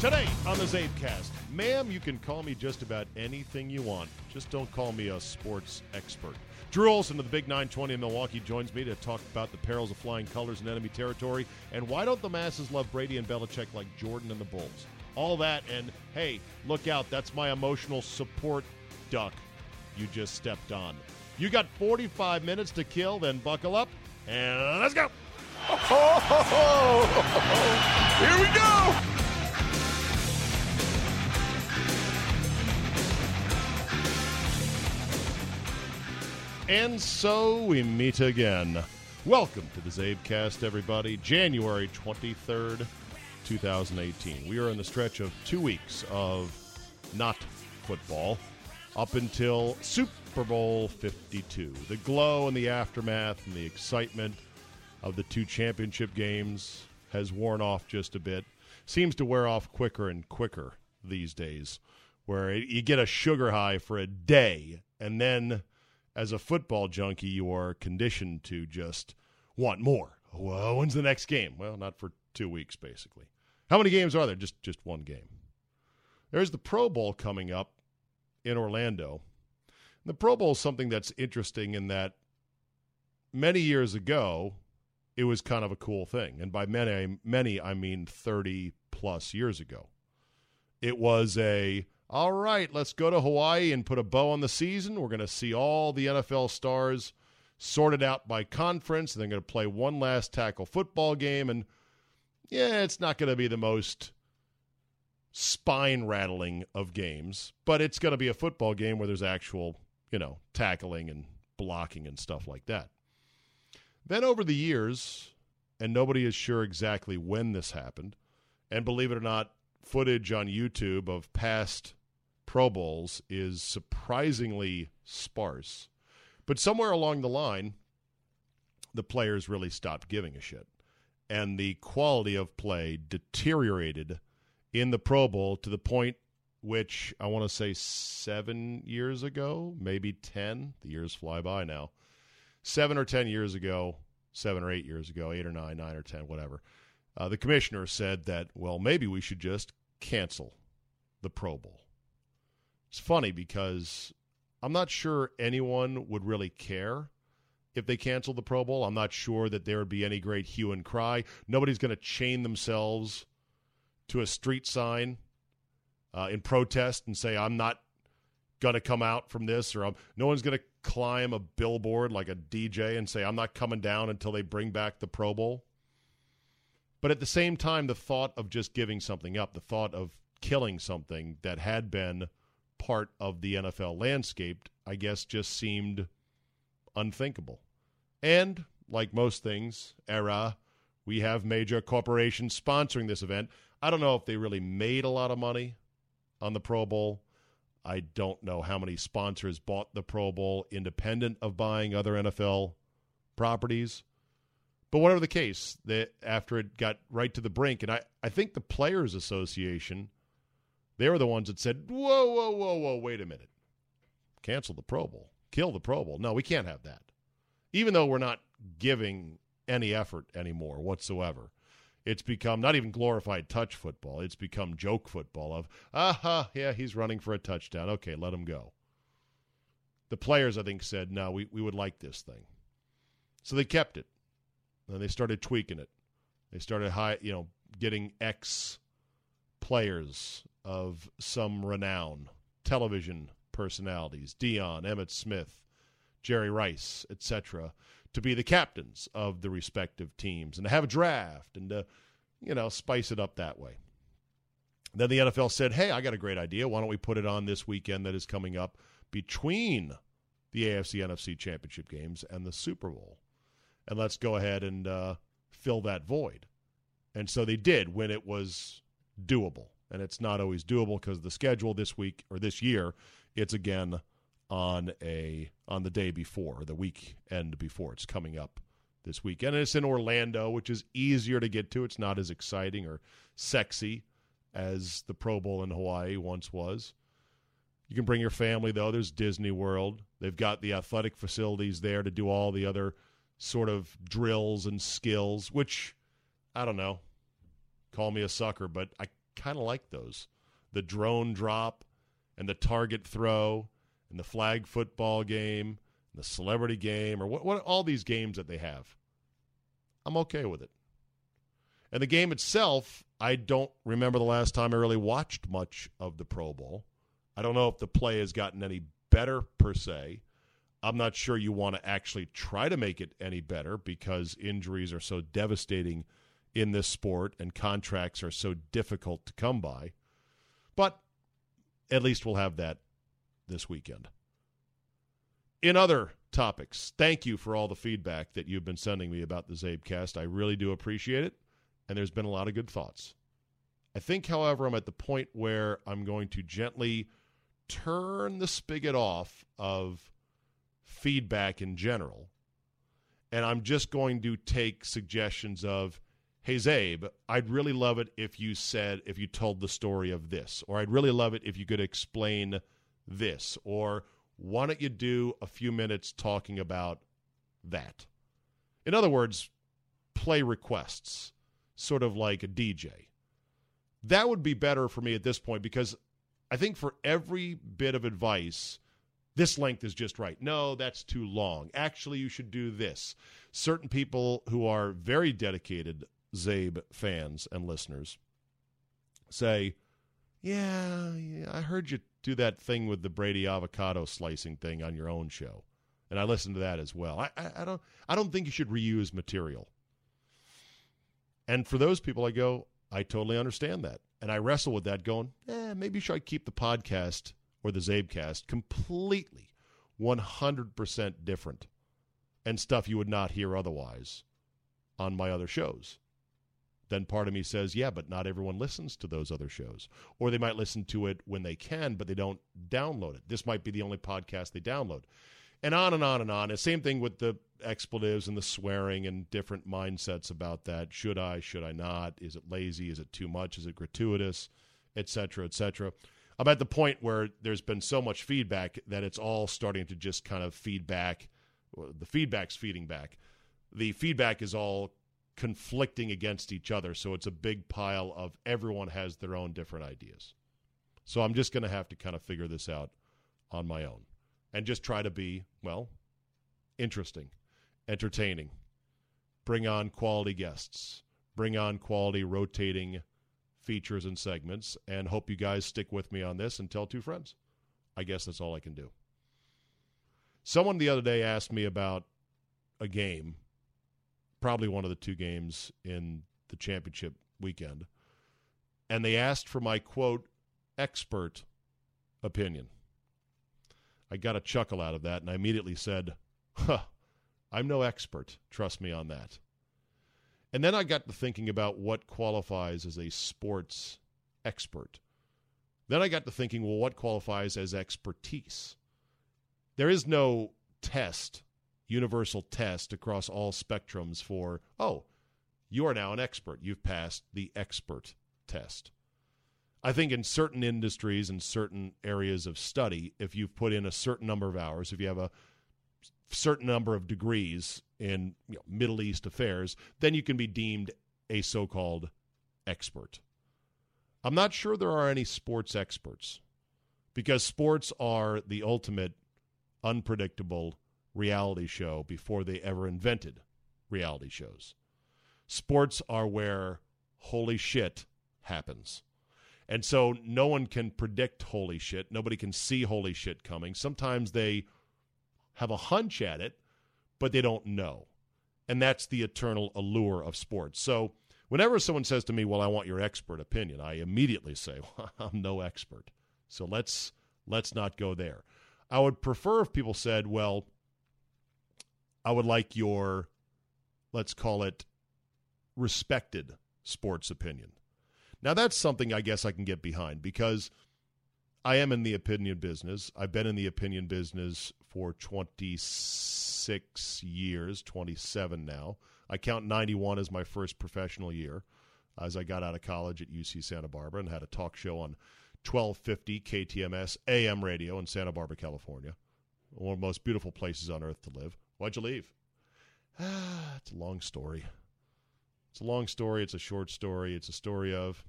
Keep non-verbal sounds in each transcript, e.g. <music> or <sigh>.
Today on the CzabeCast, ma'am, you can call me just about anything you want. Just don't call me a sports expert. Drew Olson of the Big 920 in Milwaukee joins me to talk about the perils of flying colors in enemy territory and why don't the masses love Brady and Belichick like Jordan and the Bulls. All that, and hey, look out, that's my emotional support duck you just stepped on. You got 45 minutes to kill, then buckle up and let's go. <laughs> Here we go. And so we meet again. Welcome to the CzabeCast, everybody. January 23rd, 2018. We are in the stretch of two weeks of not football up until Super Bowl 52. The glow and the aftermath and the excitement of the two championship games has worn off just a bit. Seems to wear off quicker and quicker these days, where you get a sugar high for a day and then as a football junkie, you are conditioned to just want more. Well, when's the next game? Well, not for two weeks, basically. How many games are there? Just just one game. There's the Pro Bowl coming up in Orlando. The Pro Bowl is something that's interesting in that many years ago, it was kind of a cool thing, and by many many I mean thirty plus years ago. It was a all right, let's go to Hawaii and put a bow on the season. We're going to see all the NFL stars sorted out by conference. And they're going to play one last tackle football game. And yeah, it's not going to be the most spine rattling of games, but it's going to be a football game where there's actual, you know, tackling and blocking and stuff like that. Then over the years, and nobody is sure exactly when this happened, and believe it or not, footage on YouTube of past Pro Bowls is surprisingly sparse. But somewhere along the line, the players really stopped giving a shit. And the quality of play deteriorated in the Pro Bowl to the point which I want to say seven years ago, maybe 10. The years fly by now. Seven or 10 years ago, seven or eight years ago, eight or nine, nine or 10, whatever, uh, the commissioner said that, well, maybe we should just cancel the Pro Bowl. It's funny because I'm not sure anyone would really care if they canceled the Pro Bowl. I'm not sure that there would be any great hue and cry. Nobody's going to chain themselves to a street sign uh, in protest and say, I'm not going to come out from this, or I'm, no one's going to climb a billboard like a DJ and say, I'm not coming down until they bring back the Pro Bowl. But at the same time, the thought of just giving something up, the thought of killing something that had been – part of the NFL landscape, I guess, just seemed unthinkable. And like most things, era, we have major corporations sponsoring this event. I don't know if they really made a lot of money on the Pro Bowl. I don't know how many sponsors bought the Pro Bowl independent of buying other NFL properties. But whatever the case, that after it got right to the brink, and I, I think the Players Association they were the ones that said, whoa, whoa, whoa, whoa, wait a minute. Cancel the Pro Bowl. Kill the Pro Bowl. No, we can't have that. Even though we're not giving any effort anymore whatsoever. It's become not even glorified touch football. It's become joke football of, aha, yeah, he's running for a touchdown. Okay, let him go. The players, I think, said, no, we, we would like this thing. So they kept it. And they started tweaking it. They started high, you know, getting ex players of some renown, television personalities, Deion, Emmitt Smith, Jerry Rice, etc., to be the captains of the respective teams and to have a draft and to, you know, spice it up that way. Then the NFL said, hey, I got a great idea. Why don't we put it on this weekend that is coming up between the AFC NFC championship games and the Super Bowl? And let's go ahead and uh, fill that void. And so they did when it was doable and it's not always doable because the schedule this week or this year, it's again on a on the day before, the weekend before. It's coming up this weekend, and it's in Orlando, which is easier to get to. It's not as exciting or sexy as the Pro Bowl in Hawaii once was. You can bring your family though. There's Disney World. They've got the athletic facilities there to do all the other sort of drills and skills, which I don't know. Call me a sucker, but I kind of like those the drone drop and the target throw and the flag football game and the celebrity game or what, what all these games that they have. I'm okay with it. And the game itself, I don't remember the last time I really watched much of the Pro Bowl. I don't know if the play has gotten any better per se. I'm not sure you want to actually try to make it any better because injuries are so devastating in this sport and contracts are so difficult to come by. But at least we'll have that this weekend. In other topics, thank you for all the feedback that you've been sending me about the CzabeCast. I really do appreciate it, and there's been a lot of good thoughts. I think, however, I'm at the point where I'm going to gently turn the spigot off of feedback in general, and I'm just going to take suggestions of, hey, Czabe, I'd really love it if you said, if you told the story of this, or I'd really love it if you could explain this, or why don't you do a few minutes talking about that? In other words, play requests, sort of like a DJ. That would be better for me at this point because I think for every bit of advice, this length is just right. No, that's too long. Actually, you should do this. Certain people who are very dedicated Czabe fans and listeners say, yeah, I heard you do that thing with the Brady avocado slicing thing on your own show, and I listened to that as well. I, I, I don't I don't think you should reuse material. And for those people, I go, I totally understand that, and I wrestle with that, going, eh, maybe should I keep the podcast or the CzabeCast completely, one hundred percent different, and stuff you would not hear otherwise on my other shows then part of me says, yeah, but not everyone listens to those other shows. Or they might listen to it when they can, but they don't download it. This might be the only podcast they download. And on and on and on. And the same thing with the expletives and the swearing and different mindsets about that. Should I? Should I not? Is it lazy? Is it too much? Is it gratuitous? Et cetera, et cetera. I'm at the point where there's been so much feedback that it's all starting to just kind of feedback. The feedback's feeding back. The feedback is all conflicting against each other. So it's a big pile of everyone has their own different ideas. So I'm just going to have to kind of figure this out on my own and just try to be, well, interesting, entertaining, bring on quality guests, bring on quality rotating features and segments, and hope you guys stick with me on this and tell two friends. I guess that's all I can do. Someone the other day asked me about a game probably one of the two games in the championship weekend. And they asked for my quote, expert opinion. I got a chuckle out of that, and I immediately said, huh, I'm no expert. Trust me on that. And then I got to thinking about what qualifies as a sports expert. Then I got to thinking, well, what qualifies as expertise? There is no test universal test across all spectrums for, oh, you are now an expert. You've passed the expert test. I think in certain industries and certain areas of study, if you've put in a certain number of hours, if you have a certain number of degrees in you know, Middle East affairs, then you can be deemed a so called expert. I'm not sure there are any sports experts because sports are the ultimate unpredictable reality show before they ever invented reality shows. Sports are where holy shit happens. And so no one can predict holy shit. Nobody can see holy shit coming. Sometimes they have a hunch at it, but they don't know. And that's the eternal allure of sports. So whenever someone says to me, "Well, I want your expert opinion," I immediately say, <laughs> well, "I'm no expert." So let's let's not go there. I would prefer if people said, "Well, I would like your, let's call it, respected sports opinion. Now, that's something I guess I can get behind because I am in the opinion business. I've been in the opinion business for 26 years, 27 now. I count 91 as my first professional year as I got out of college at UC Santa Barbara and had a talk show on 1250 KTMS AM radio in Santa Barbara, California. One of the most beautiful places on earth to live. Why'd you leave? Ah, <sighs> it's a long story. It's a long story. It's a short story. It's a story of.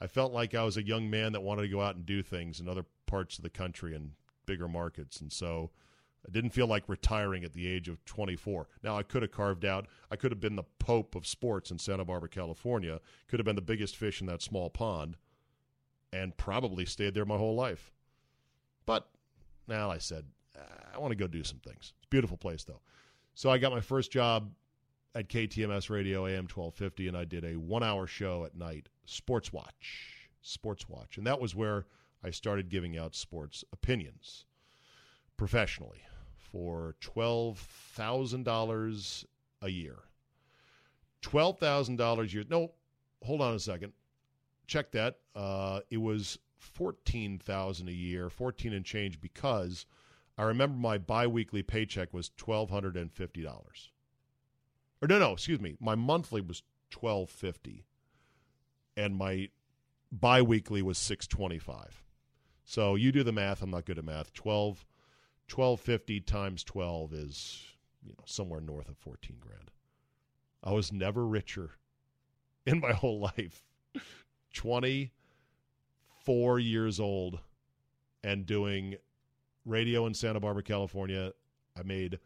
I felt like I was a young man that wanted to go out and do things in other parts of the country and bigger markets. And so I didn't feel like retiring at the age of 24. Now, I could have carved out, I could have been the pope of sports in Santa Barbara, California, could have been the biggest fish in that small pond, and probably stayed there my whole life. But now I said, I want to go do some things. It's a beautiful place, though. So I got my first job at KTMS Radio AM 1250, and I did a one hour show at night, Sports Watch. Sports Watch. And that was where I started giving out sports opinions professionally for $12,000 a year. $12,000 a year. No, hold on a second. Check that. Uh, it was 14000 a year, 14 and change because I remember my biweekly paycheck was $1250. Or no, no, excuse me. My monthly was 1250 and my biweekly was 625. So you do the math, I'm not good at math. 12 1250 times 12 is you know somewhere north of 14 grand. I was never richer <laughs> in my whole life. 24 years old and doing radio in Santa Barbara, California. I made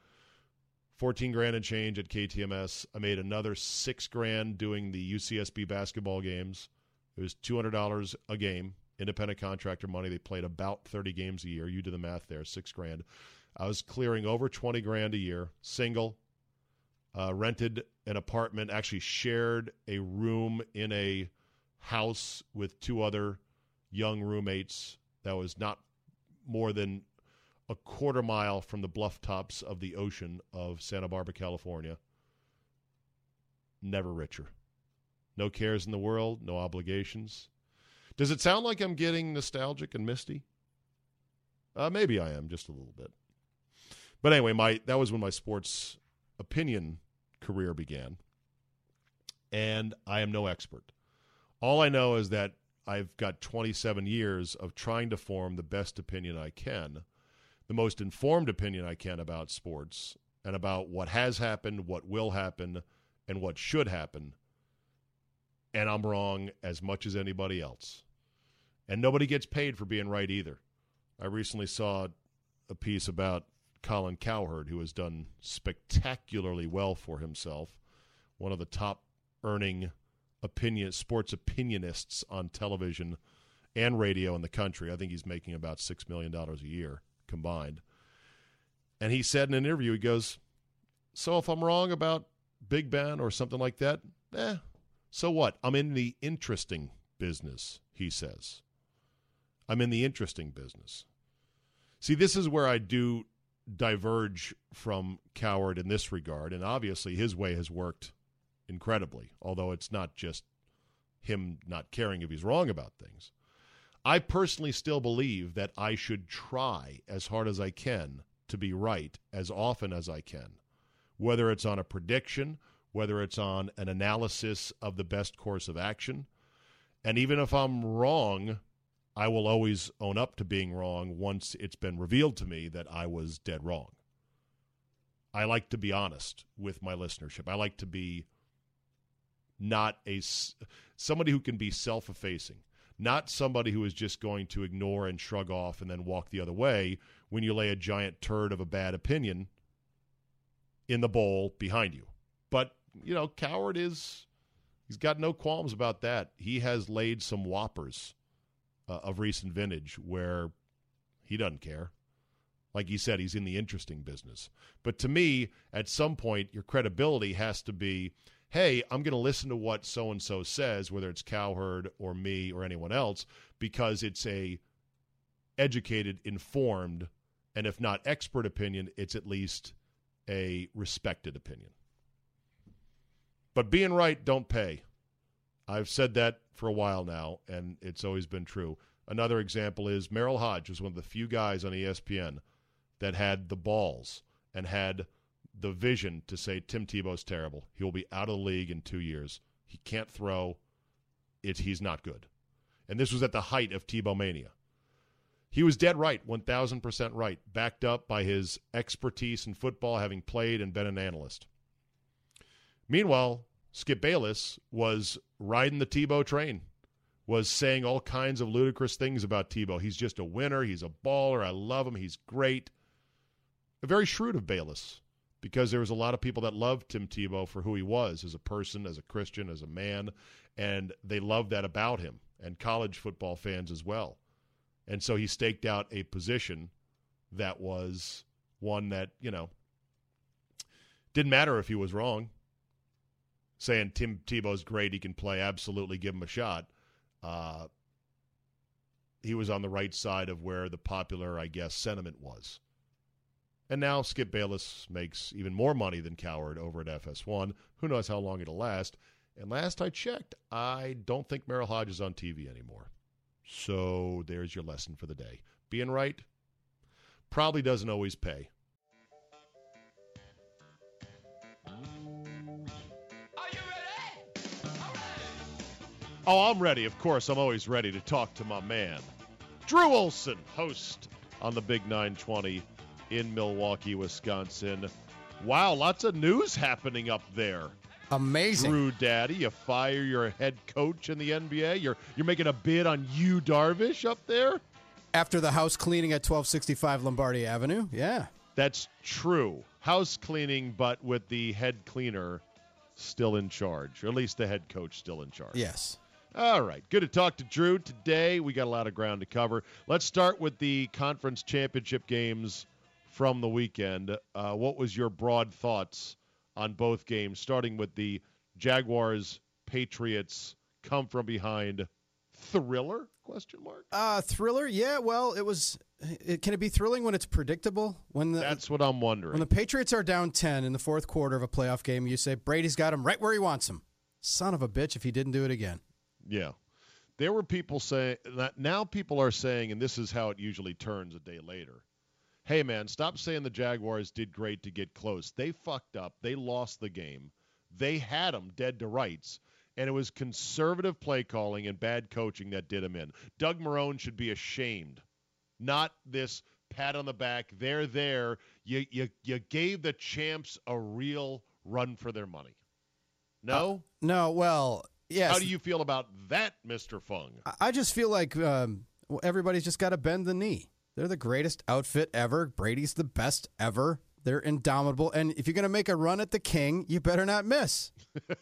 14 grand and change at KTMS. I made another 6 grand doing the UCSB basketball games. It was $200 a game independent contractor money. They played about 30 games a year. You do the math there, six grand. I was clearing over 20 grand a year, single, uh, rented an apartment, actually shared a room in a house with two other young roommates that was not more than a quarter mile from the bluff tops of the ocean of Santa Barbara, California. Never richer. No cares in the world, no obligations. Does it sound like I'm getting nostalgic and misty? Uh, maybe I am, just a little bit. But anyway, my that was when my sports opinion career began, and I am no expert. All I know is that I've got 27 years of trying to form the best opinion I can, the most informed opinion I can about sports and about what has happened, what will happen, and what should happen. And I'm wrong as much as anybody else. And nobody gets paid for being right either. I recently saw a piece about Colin Cowherd, who has done spectacularly well for himself, one of the top earning opinion sports opinionists on television and radio in the country. I think he's making about six million dollars a year combined. And he said in an interview, he goes, "So if I'm wrong about Big Ben or something like that, eh, so what? I'm in the interesting business," he says. I'm in the interesting business. See, this is where I do diverge from Cowherd in this regard, and obviously his way has worked incredibly, although it's not just him not caring if he's wrong about things. I personally still believe that I should try as hard as I can to be right as often as I can, whether it's on a prediction, whether it's on an analysis of the best course of action. And even if I'm wrong, I will always own up to being wrong once it's been revealed to me that I was dead wrong. I like to be honest with my listenership. I like to be not a somebody who can be self-effacing, not somebody who is just going to ignore and shrug off and then walk the other way when you lay a giant turd of a bad opinion in the bowl behind you. But, you know, Cowherd is he's got no qualms about that. He has laid some whoppers uh, of recent vintage where he doesn't care. Like he said, he's in the interesting business. But to me, at some point, your credibility has to be hey, I'm going to listen to what so and so says, whether it's Cowherd or me or anyone else, because it's a educated, informed, and if not expert opinion, it's at least a respected opinion. But being right don't pay. I've said that for a while now, and it's always been true. Another example is Merril Hoge was one of the few guys on ESPN that had the balls and had the vision to say Tim Tebow's terrible. He will be out of the league in two years. He can't throw. It, he's not good. And this was at the height of Tebow mania. He was dead right, 1,000% right, backed up by his expertise in football, having played and been an analyst. Meanwhile, Skip Bayless was riding the Tebow train, was saying all kinds of ludicrous things about Tebow. He's just a winner. He's a baller. I love him. He's great. A very shrewd of Bayless because there was a lot of people that loved Tim Tebow for who he was as a person, as a Christian, as a man, and they loved that about him, and college football fans as well. And so he staked out a position that was one that, you know, didn't matter if he was wrong. Saying Tim Tebow's great, he can play, absolutely give him a shot. Uh, he was on the right side of where the popular, I guess, sentiment was. And now Skip Bayless makes even more money than Cowherd over at FS1. Who knows how long it'll last? And last I checked, I don't think Merril Hoge is on TV anymore. So there's your lesson for the day. Being right probably doesn't always pay. Oh, I'm ready. Of course, I'm always ready to talk to my man, Drew Olson, host on the Big 920 in Milwaukee, Wisconsin. Wow, lots of news happening up there. Amazing. Drew Daddy, you fire your head coach in the NBA. You're you're making a bid on Yu Darvish up there. After the house cleaning at 1265 Lombardi Avenue, yeah. That's true. House cleaning, but with the head cleaner still in charge, or at least the head coach still in charge. Yes. All right. Good to talk to Drew today. We got a lot of ground to cover. Let's start with the conference championship games from the weekend. Uh, what was your broad thoughts on both games, starting with the Jaguars Patriots come from behind thriller? Question mark. Uh, thriller? Yeah. Well, it was. It, can it be thrilling when it's predictable? When the, that's what I'm wondering. When the Patriots are down ten in the fourth quarter of a playoff game, you say Brady's got him right where he wants him. Son of a bitch! If he didn't do it again. Yeah. There were people saying that now people are saying, and this is how it usually turns a day later. Hey man, stop saying the Jaguars did great to get close. They fucked up. They lost the game. They had them dead to rights. And it was conservative play calling and bad coaching that did them in. Doug Marrone should be ashamed. Not this pat on the back. They're there. You you you gave the champs a real run for their money. No? Uh, no, well, Yes. How do you feel about that, Mr. Fung? I just feel like um, everybody's just got to bend the knee. They're the greatest outfit ever. Brady's the best ever. They're indomitable. And if you're going to make a run at the king, you better not miss.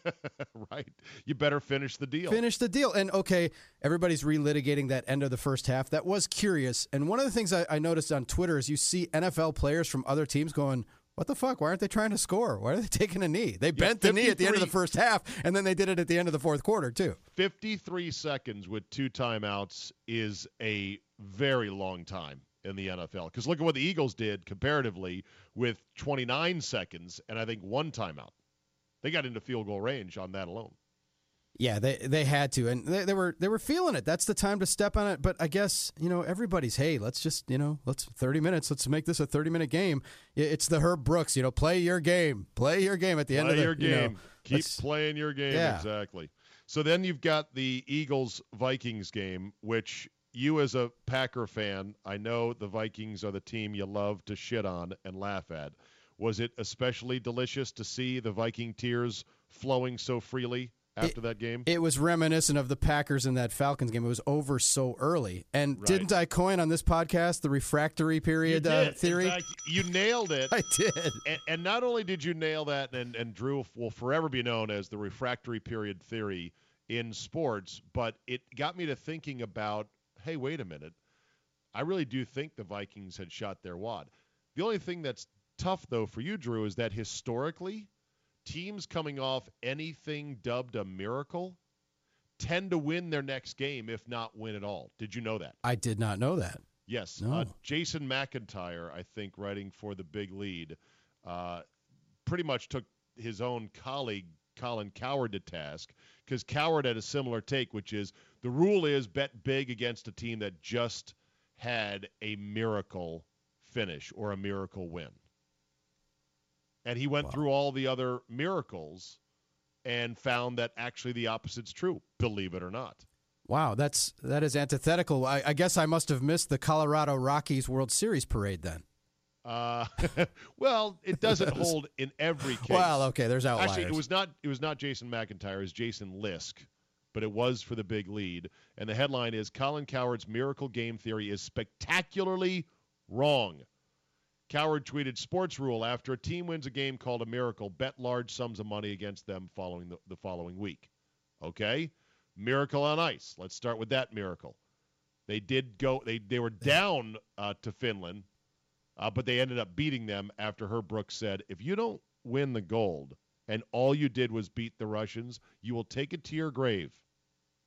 <laughs> right. You better finish the deal. Finish the deal. And okay, everybody's relitigating that end of the first half. That was curious. And one of the things I, I noticed on Twitter is you see NFL players from other teams going, what the fuck? Why aren't they trying to score? Why are they <laughs> taking a knee? They bent the knee at the end of the first half, and then they did it at the end of the fourth quarter, too. 53 seconds with two timeouts is a very long time in the NFL. Because look at what the Eagles did comparatively with 29 seconds and I think one timeout. They got into field goal range on that alone. Yeah, they they had to, and they, they, were they were feeling it. That's the time to step on it. But I guess you know everybody's hey, let's just you know let's thirty minutes. Let's make this a thirty minute game. It's the Herb Brooks, you know, play your game, play your game at the play end of the your game. You know, Keep playing your game yeah. exactly. So then you've got the Eagles Vikings game, which you as a Packer fan, I know the Vikings are the team you love to shit on and laugh at. Was it especially delicious to see the Viking tears flowing so freely after it, that game? It was reminiscent of the Packers in that Falcons game. It was over so early. And right. didn't I coin on this podcast the refractory period uh, theory? Fact, you nailed it. <laughs> I did. And, and, not only did you nail that, and, and Drew will forever be known as the refractory period theory in sports, but it got me to thinking about hey, wait a minute. I really do think the Vikings had shot their wad. The only thing that's tough, though, for you, Drew, is that historically – teams coming off anything dubbed a miracle tend to win their next game, if not win at all. Did you know that? I did not know that. Yes. No. Uh, Jason McIntyre, I think, writing for the Big Lead, uh, pretty much took his own colleague Colin Cowherd, to task because Cowherd had a similar take, which is the rule is bet big against a team that just had a miracle finish or a miracle win and he went wow. through all the other miracles and found that actually the opposite's true believe it or not wow that's that is antithetical i, I guess i must have missed the colorado rockies world series parade then uh, <laughs> well, it doesn't <laughs> hold in every case. Well, okay, there's outliers. Actually, it was not. It was not Jason McIntyre. It was Jason Lisk, but it was for the big lead. And the headline is Colin Cowherd's miracle game theory is spectacularly wrong. Cowherd tweeted sports rule after a team wins a game called a miracle, bet large sums of money against them following the, the following week. Okay? Miracle on ice. Let's start with that miracle. They did go they they were down uh, to Finland, uh, but they ended up beating them after Herb Brooks said, "If you don't win the gold and all you did was beat the Russians, you will take it to your grave."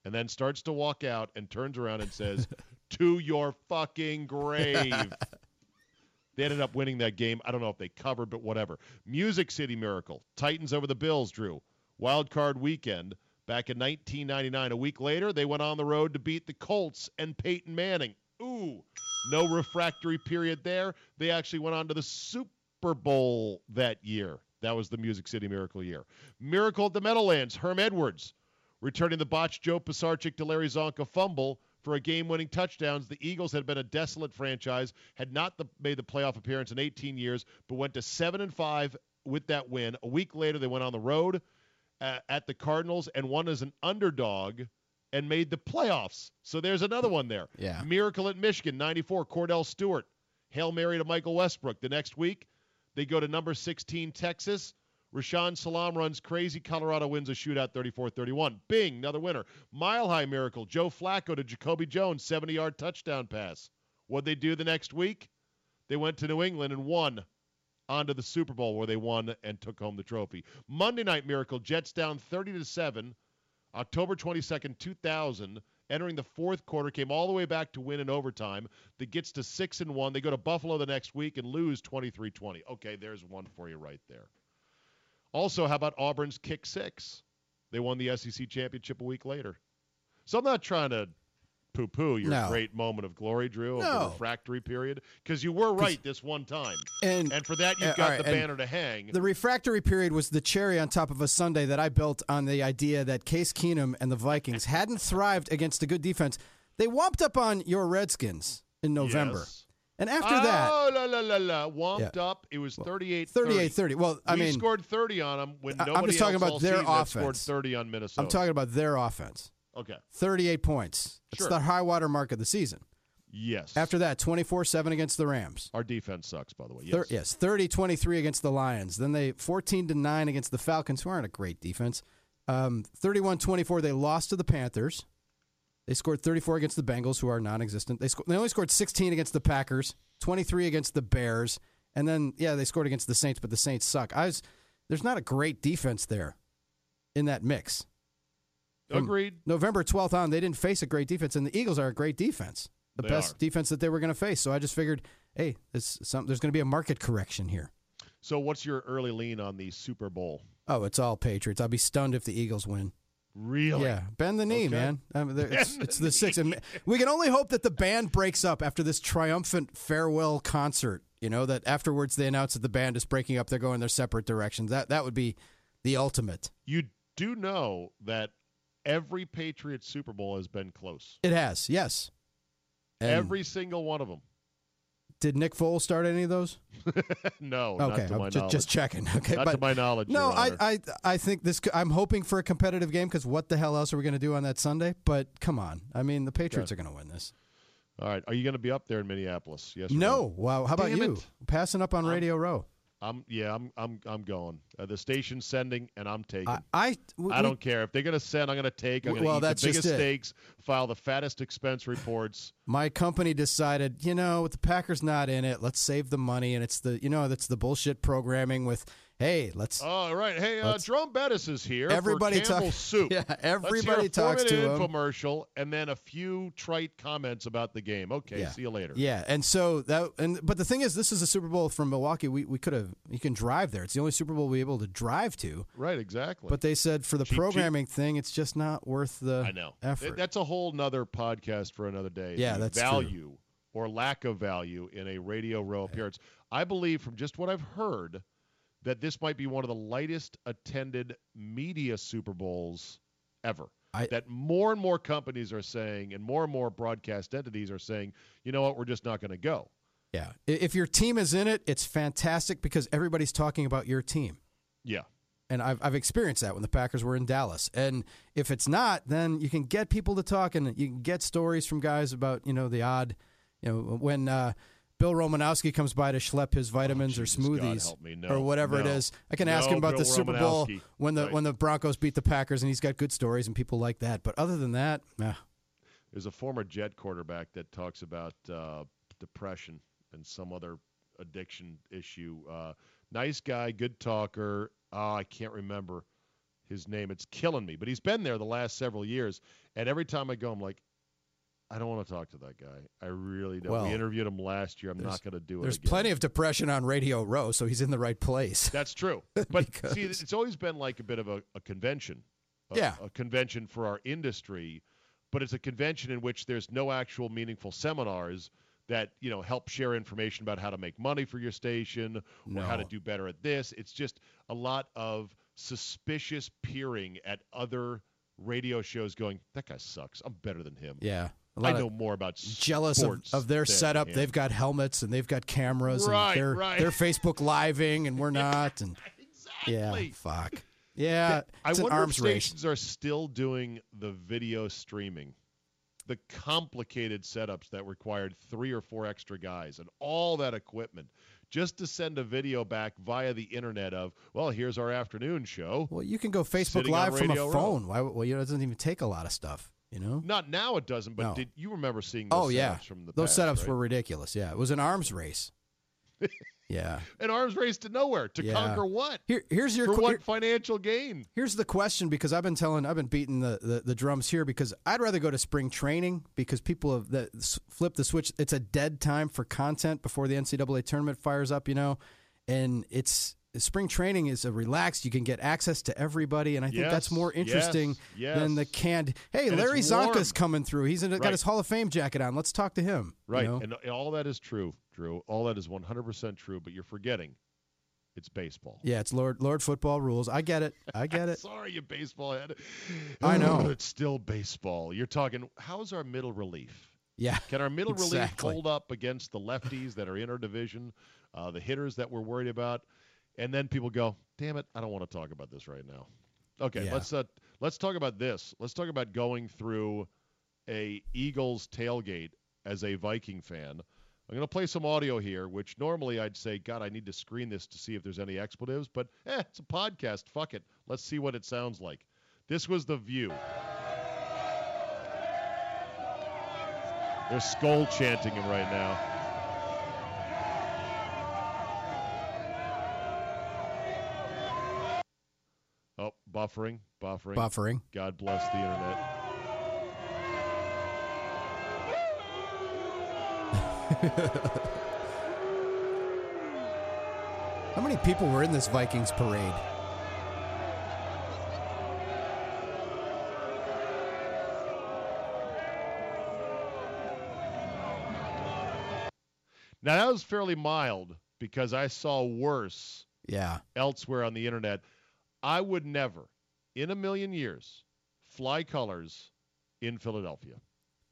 And then starts to walk out and turns around and says, <laughs> "To your fucking grave." <laughs> They ended up winning that game. I don't know if they covered, but whatever. Music City Miracle. Titans over the Bills, Drew. Wild card weekend back in 1999. A week later, they went on the road to beat the Colts and Peyton Manning. Ooh, no refractory period there. They actually went on to the Super Bowl that year. That was the Music City Miracle year. Miracle at the Meadowlands. Herm Edwards returning the botched Joe Pisarcik to Larry Csonka fumble for a game-winning touchdowns. The Eagles had been a desolate franchise, had not the, made the playoff appearance in 18 years, but went to seven and five with that win. A week later, they went on the road uh, at the Cardinals and won as an underdog and made the playoffs. So there's another one there. Yeah. Miracle at Michigan, 94, Kordell Stewart. Hail Mary to Michael Westbrook. The next week, they go to number 16, Texas. Rashaan Salaam runs crazy. Colorado wins a shootout 34 31. Bing, another winner. Mile high miracle. Joe Flacco to Jacoby Jones, 70 yard touchdown pass. What'd they do the next week? They went to New England and won onto the Super Bowl where they won and took home the trophy. Monday night miracle. Jets down 30 to 7. October 22nd, 2000. Entering the fourth quarter, came all the way back to win in overtime. That gets to six and one. They go to Buffalo the next week and lose 23-20. Okay, there's one for you right there. Also, how about Auburn's kick six? They won the SEC championship a week later. So I'm not trying to poo poo your No. great moment of glory, Drew, of the refractory period, because you were right this one time. And, And for that, you've Uh, got right, the banner to hang. the refractory period was the cherry on top of a Sunday that I built on the idea that Case Keenum and the Vikings hadn't thrived against a good defense. They whomped up on your Redskins in November. Yes. And after that, Oh, la, la, la, la. Womped Yeah. up. It was 38 38 30. Well, I we mean, scored 30 on them when I- I'm just talking about their had scored offense. 30 on Minnesota. I'm talking about their offense. Okay. 38 points. It's Sure. the high water mark of the season. Yes. After that, 24 7 against the Rams. Our defense sucks, by the way. Yes. Thir- yes, 30 23 against the Lions. Then they 14 to 9 against the Falcons, who aren't a great defense. Um, 31 24, they lost to the Panthers. They scored 34 against the Bengals, who are non existent. They, sco- they only scored 16 against the Packers, 23 against the Bears. And then, yeah, they scored against the Saints, but the Saints suck. I was, there's not a great defense there in that mix. From Agreed. November 12th on, they didn't face a great defense, and the Eagles are a great defense, the They best are. defense that they were going to face. So I just figured, hey, this some, there's going to be a market correction here. So, what's your early lean on the Super Bowl? Oh, it's all Patriots. I'll be stunned if the Eagles win. Really? Yeah, bend the knee, Okay. man. I mean, <laughs> it's, it's the six. And we can only hope that the band breaks up after this triumphant farewell concert. You know that afterwards they announce that the band is breaking up. They're going their separate directions. That that would be the ultimate. You do know that every Patriots Super Bowl has been close. It has, yes. And every single one of them. Did Nick Foles start any of those? <laughs> no, <laughs> Okay, not to my I'm knowledge. just checking. Okay, not but to my knowledge. no, I. I I think this. I'm hoping for a competitive game because what the hell else are we going to do on that Sunday? But come on, I mean the Patriots are going to win this. All right. Are you going to be up there in Minneapolis? Yes. or No, wow. How about you? it. Passing up on Radio Row. I'm. Yeah. I'm. I'm. I'm going. Uh, the station's sending, and I'm taking. I I, we- I don't care if they're going to send. I'm going to take. I'm going to Well, eat that's the biggest just it. steaks, file the fattest expense reports. my company decided, you know, with the Packers not in it, let's save the money, and it's the you know that's the bullshit programming with, hey, let's All right. Hey, uh, Jerome Bettis is here. Everybody for talk- soup. <laughs> yeah, everybody talks to him. infomercial and then a few trite comments about the game. Okay. Yeah. See you later. Yeah, and so that and but the thing is, this is a Super Bowl from Milwaukee. We we could have you can drive there. It's the only Super Bowl we able to drive to. Right. Exactly. But they said for the Cheap, cheap. programming thing, it's just not worth the I know. effort. That's a whole nother podcast for another day. Yeah, The that's true. value or lack of value in a radio row appearance. I believe from just what I've heard that this might be one of the lightest attended media Super Bowls ever. I- that more and more companies are saying and more and more broadcast entities are saying, you know what, we're just not going to go. yeah, if your team is in it, it's fantastic because everybody's talking about your team. Yeah. and I've I've experienced that when the Packers were in Dallas. And if it's not, then you can get people to talk, and you can get stories from guys about you know the odd, you know when. Uh, Bill Romanowski comes by to schlep his vitamins Oh, or smoothies. No, or whatever it no. is. I can ask No, him about Bill the Super Bowl when the Right. when the Broncos beat the Packers, and he's got good stories and people like that. But other than that, nah. There's a former Jet quarterback that talks about uh, depression and some other addiction issue. Uh, nice guy, good talker. Oh, I can't remember his name. It's killing me. But he's been there the last several years. And every time I go, I'm like, I don't want to talk to that guy. I really don't. Well, we interviewed him last year. I'm not going to do it. There's again. plenty of depression on Radio Row, so he's in the right place. That's true. <laughs> But Because- see, it's always been like a bit of a, a convention. A, Yeah. A convention for our industry, but it's a convention in which there's no actual meaningful seminars that, you know, help share information about how to make money for your station or how to do better at this. It's just a lot of suspicious peering at other radio shows going, that guy sucks. I'm better than him. Yeah. I know more about jealous of, of their than setup. him. They've got helmets and they've got cameras Right, and they're right. they're Facebook living and we're <laughs> not and <laughs> yeah, fuck. Yeah, I wonder if arms race. stations are still doing the video streaming, the complicated setups that required three or four extra guys and all that equipment just to send a video back via the internet of, well, here's our afternoon show. Well, you can go Facebook Live from a Row. phone. Why? Well, you know, it doesn't even take a lot of stuff. You know. Not now it doesn't, but No. did you remember seeing oh, those Oh yeah, setups from the those past, setups right? were ridiculous. Yeah, it was an arms race. <laughs> yeah. an arms race to nowhere to Yeah. conquer what? Here, here's your For qu- what financial gain? Here's the question because I've been telling, I've been beating the, the, the drums here because I'd rather go to spring training because people have that flip the switch. It's a dead time for content before the NCAA tournament fires up, you know, and it's spring training is a relaxed. You can get access to everybody, and I think that's more interesting yes, than the yes. canned. Hey, And Larry. Csonka's coming through. He's in, got Right. his Hall of Fame jacket on. Let's talk to him. you Right. know? And all that is true, Drew. All that is 100% true, but you're forgetting it's baseball. yeah, it's Lord Lord football rules. I get it. I get it. <laughs> Sorry, you baseball head. I know. It's still baseball. You're talking, how's our middle relief? Yeah. Can our middle <laughs> Exactly. relief hold up against the lefties that are in our division, uh, the hitters that we're worried about? And then people go, damn it, I don't want to talk about this right now. Okay, Yeah. let's uh, let's talk about this. Let's talk about going through a Eagles tailgate as a Viking fan. I'm going to play some audio here, which normally I'd say, God, I need to screen this to see if there's any expletives, but eh, it's a podcast. Fuck it. Let's see what it sounds like. This was the view. They're skull chanting him right now. Buffering, buffering. Buffering. God bless the internet. <laughs> How many people were in this Vikings parade? Now that was fairly mild because I saw worse Yeah. elsewhere on the internet. I would never, in a million years, fly colors in Philadelphia.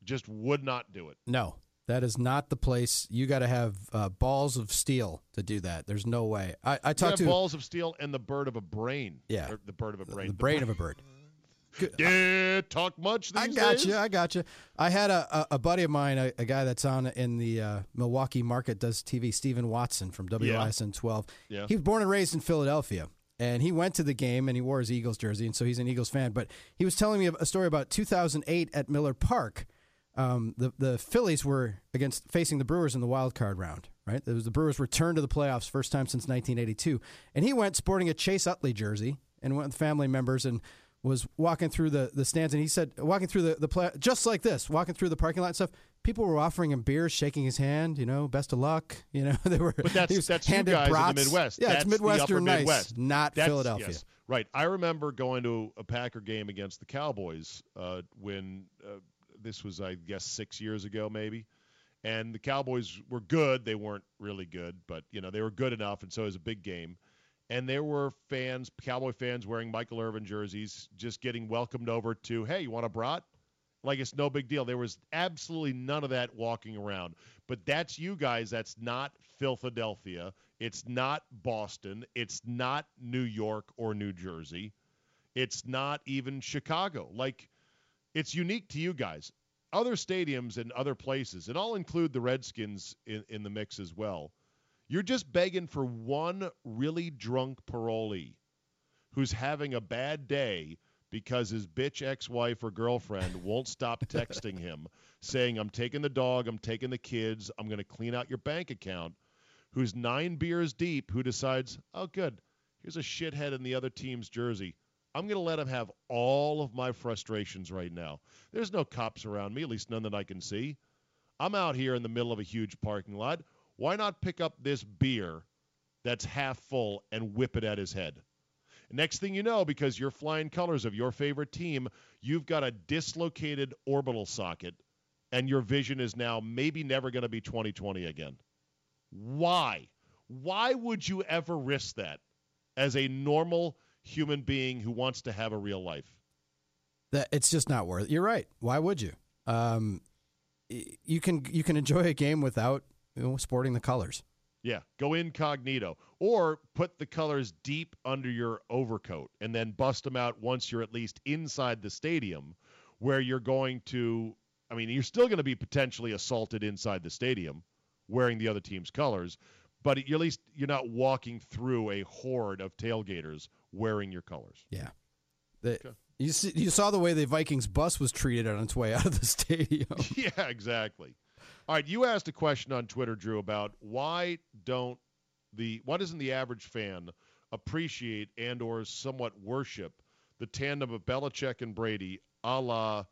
Just would not do it. No, that is not the place. You got to have uh, balls of steel to do that. There's no way. I, I talked to balls of steel and the bird of a brain. Yeah. The bird of a brain. the brain of a bird. Yeah, talk much these I got days? you. I got you. I had a, a, a buddy of mine, a, a guy that's on in the uh, Milwaukee market, does TV, Stephen Watson from WISN 12. Yeah. He was born and raised in Philadelphia. And he went to the game and he wore his Eagles jersey, and so he's an Eagles fan. But he was telling me a story about 2008 at Miller Park. Um, the the Phillies were against facing the Brewers in the wild card round. Right, it was the Brewers' return to the playoffs, first time since 1982, and he went sporting a Chase Utley jersey and went with family members and was walking through the, the stands and he said walking through the, the play just like this walking through the parking lot and stuff people were offering him beers shaking his hand you know best of luck you know <laughs> they were But that's that's you guys in the Midwest. yeah that's it's midwestern nice Midwest. not That's- Philadelphia yes, right. I remember going to a Packer game against the Cowboys uh, when uh, this was, I guess, six years ago, maybe. And the Cowboys were good. They weren't really good, but you know they were good enough, and so it was a big game. And there were fans, Cowboy fans, wearing Michael Irvin jerseys, just getting welcomed over to, hey, you want a brat? Like it's no big deal. There was absolutely none of that walking around. But that's you guys. That's not Philadelphia. It's not Boston. It's not New York or New Jersey. It's not even Chicago. Like, it's unique to you guys. Other stadiums and other places, and I'll include the Redskins in, in the mix as well. You're just begging for one really drunk parolee who's having a bad day because his bitch ex-wife or girlfriend won't stop texting him saying i'm taking the dog i'm taking the kids i'm going to clean out your bank account. Who's nine beers deep who decides oh good here's a shithead in the other team's jersey. I'm going to let him have all of my frustrations right now. There's no cops around me at least none that i can see. I'm out here in the middle of a huge parking lot. Why not pick up this beer that's half full and whip it at his head Next thing you know, because you're flying colors of your favorite team, you've got a dislocated orbital socket, and your vision is now maybe never going to be 2020 again. Why? Why would you ever risk that as a normal human being who wants to have a real life? That it's just not worth. it. You're right. Why would you? Um, you can you can enjoy a game without you know, sporting the colors. Yeah, go incognito or put the colors deep under your overcoat and then bust them out once you're at least inside the stadium where you're going to I mean, you're still going to be potentially assaulted inside the stadium wearing the other team's colors, but at least you're not walking through a horde of tailgaters wearing your colors. Yeah. The, okay. You see, you saw the way the Vikings bus was treated on its way out of the stadium. <laughs> yeah, exactly. All right, you asked a question on Twitter, Drew, about why don't the why doesn't the average fan appreciate and or somewhat worship the tandem of Belichick and Brady, a la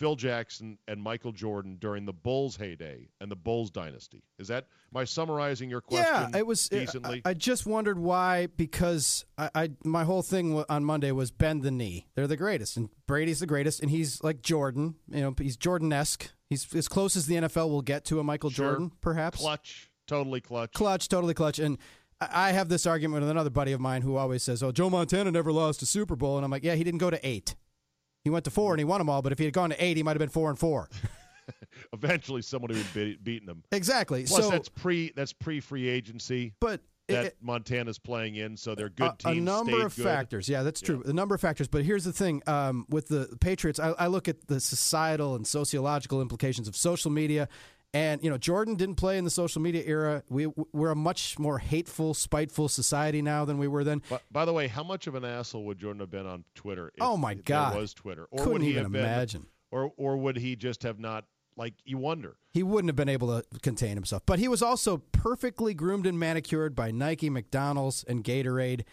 Phil Jackson and Michael Jordan during the Bulls heyday and the Bulls dynasty. Is that my summarizing your question? Yeah, it was decently. I, I just wondered why because I, I, my whole thing on Monday was bend the knee. They're the greatest, and Brady's the greatest, and he's like Jordan. You know, he's Jordan esque. He's as close as the NFL will get to a Michael sure. Jordan, perhaps. Clutch, totally clutch. Clutch, totally clutch, and. I have this argument with another buddy of mine who always says, "Oh, Joe Montana never lost a Super Bowl," and I'm like, "Yeah, he didn't go to eight. He went to four and he won them all. But if he had gone to eight, he might have been four and four. <laughs> Eventually, someone would have beaten him. Exactly. Plus, so that's pre that's pre free agency. But that it, Montana's playing in, so they're good teams. A number of good. factors. Yeah, that's true. Yeah. A number of factors. But here's the thing: um, with the Patriots, I, I look at the societal and sociological implications of social media. And you know, Jordan didn't play in the social media era. We we're a much more hateful, spiteful society now than we were then. By, by the way, how much of an asshole would Jordan have been on Twitter? oh my God, was Twitter, or Couldn't would he even have imagine, been, or or would he just have not? Like you wonder. He wouldn't have been able to contain himself. But he was also perfectly groomed and manicured by Nike, McDonald's, and Gatorade.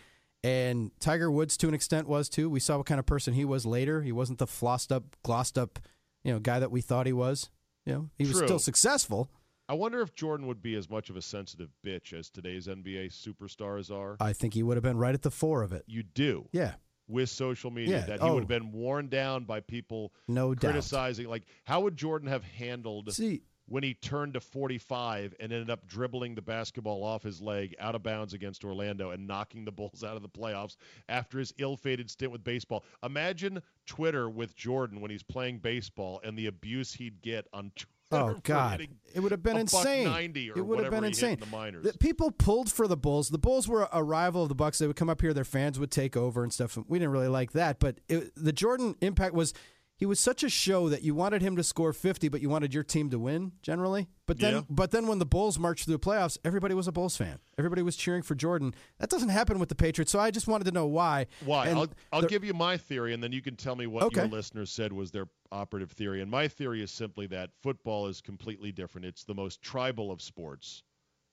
And Tiger Woods, to an extent, was too. We saw what kind of person he was later. He wasn't the flossed up, glossed up, you know, guy that we thought he was. You know, he was still successful. I wonder if Jordan would be as much of a sensitive bitch as today's NBA superstars are. I think he would have been right at the fore of it. You do. Yeah. With social media, Yeah. that he Oh. would have oh. been worn down by people No doubt. criticizing. Like, how would Jordan have handled See, when he turned to 45 and ended up dribbling the basketball off his leg out of bounds against Orlando and knocking the Bulls out of the playoffs after his ill-fated stint with baseball. Imagine Twitter with Jordan when he's playing baseball and the abuse he'd get on <laughs> Twitter. oh God, it would have been insane. it would have been insane. in the minors. The people pulled for the Bulls. The Bulls were a rival of the Bucks. They would come up here, their fans would take over and stuff. We didn't really like that, but it, the Jordan impact was he was such a show that you wanted him to score 50, but you wanted your team to win generally. But then, Yeah. but then when the Bulls marched through the playoffs, everybody was a Bulls fan. Everybody was cheering for Jordan. That doesn't happen with the Patriots. So I just wanted to know why. Why? And I'll, I'll the- give you my theory, and then you can tell me what Okay. your listeners said was their operative theory. And my theory is simply that football is completely different. It's the most tribal of sports.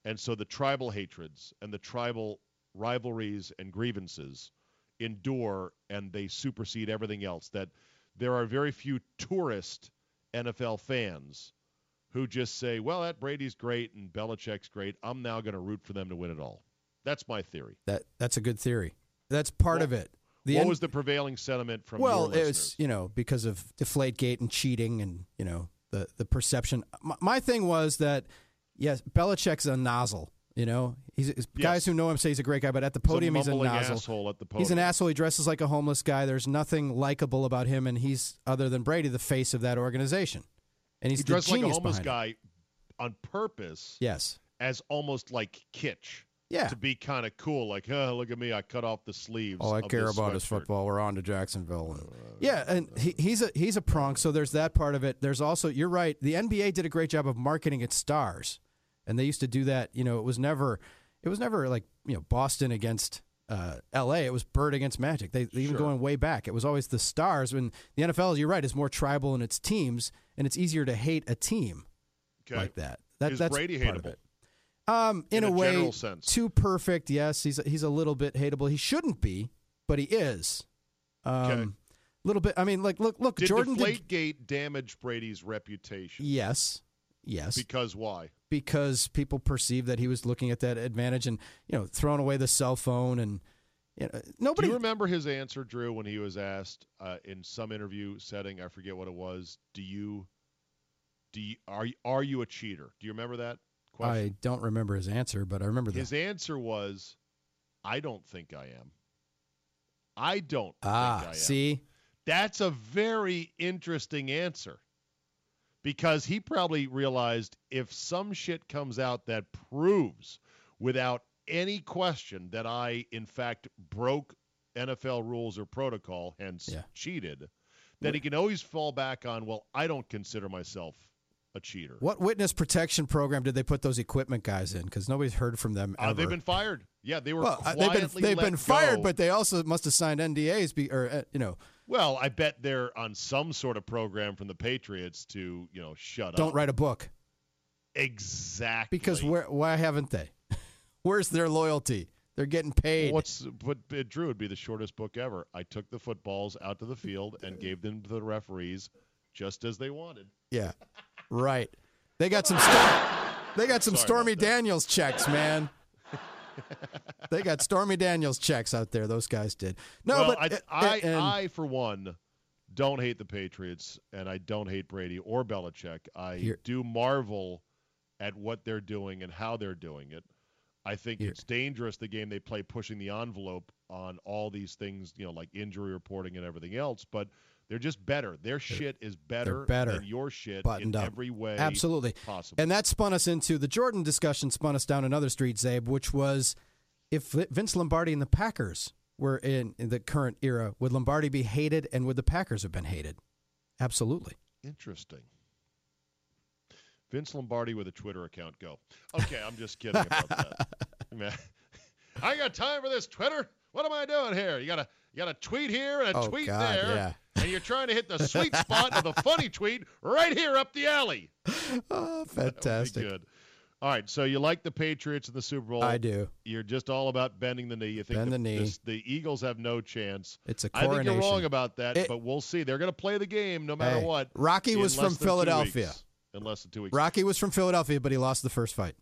And so the tribal hatreds and the tribal rivalries and grievances endure and they supersede everything else. That there are very few tourist NFL fans who just say, well, that Brady's great and Belichick's great. I'm now going to root for them to win it all. That's my theory. that that's a good theory. That's part Well, of it. The what end- was the prevailing sentiment from well, your it's you know because of Deflategate and cheating and you know the the perception. My, my thing was that yes, Belichick's a nozzle. You know, he's, he's- guys who know him say he's a great guy, but at the podium he's he's a, a nozzle. asshole at the podium. He's an asshole. He dresses like a homeless guy. There's nothing likable about him, and he's other than Brady, the face of that organization. And he's He dressed like a homeless it. guy on purpose Yes. as almost like kitsch. Yeah. to be kind of cool, like, oh, look at me, I cut off the sleeves. All I of care about is football. We're on to Jacksonville. And, uh, yeah, and he, he's a he's a prong. So there's that part of it. There's also you're right. The NBA did a great job of marketing its stars, and they used to do that. You know, it was never it was never like you know Boston against uh, L.A. It was Bird against Magic. They even Sure. going way back. It was always the stars. When the NFL, as you're right, is more tribal in its teams, and it's easier to hate a team Okay. like that. That Is that's Brady part of it. Um, in, In a, a way, sense. too perfect. Yes, he's he's a little bit hateable. He shouldn't be, but he is. Um, Okay. little bit. I mean, like look, look. Did Jordan did. Deflategate damage Brady's reputation? Yes, yes, Because why? Because people perceived that he was looking at that advantage and you know throwing away the cell phone and you know Do nobody. you remember his answer, Drew, when he was asked uh, in some interview setting? I forget what it was. Do you, do you, are you, are you a cheater? Do you remember that question? I don't remember his answer, but I remember the his answer was, "I don't think I am. I don't think ah. I am." See, That's a very interesting answer because he probably realized if some shit comes out that proves without any question that I, in fact, broke NFL rules or protocol, hence Yeah. cheated, that he can always fall back on, well, I don't consider myself a cheater. what witness protection program did they put those equipment guys in? Because nobody's heard from them. Uh, they've been fired. Yeah, they were well, uh, they've been they've been fired, go. but they also must have signed NDAs, be, or uh, you know, well, I bet they're on some sort of program from the Patriots to, you know, shut up. don't write a book Exactly. because where, why haven't they? <laughs> Where's their loyalty? They're getting paid. What's but Drew would be the shortest book ever. I took the footballs out to the field and gave them to the referees just as they wanted. yeah, right. They got some. They got some Sorry Stormy. Daniels checks, man. they got Stormy Daniels checks out there. Those guys did. No, well, but I, I, I, for one, don't hate the Patriots, and I don't hate Brady or Belichick. I Here- do marvel at what they're doing and how they're doing it. I think Here- it's dangerous the game they play, pushing the envelope on all these things, you know, like injury reporting and everything else. But they're just better. Their shit is better, better. than your shit Buttoned in up. every way Absolutely. possible. And that spun us into the Jordan discussion, spun us down another street, Czabe, which was if Vince Lombardi and the Packers were in, in the current era, would Lombardi be hated and would the Packers have been hated? Absolutely. Interesting. Vince Lombardi with a Twitter account. Go. Okay, I'm just kidding about that. Man, <laughs> I got time for this Twitter. What am I doing here? You gotta you got a tweet here and a Oh, tweet God, there, yeah. and you're trying to hit the sweet spot of the <laughs> funny tweet right here up the alley. Oh, That would be fantastic. good. All right, so you like the Patriots in the Super Bowl? I do. You're just all about bending the knee. You think Bend the knee. this- the Eagles have no chance. It's a I think you're wrong about that, It- but we'll see. They're going to play the game no matter Hey, what. Rocky was from Philadelphia. In less than two weeks. Rocky was from Philadelphia, but he lost the first fight.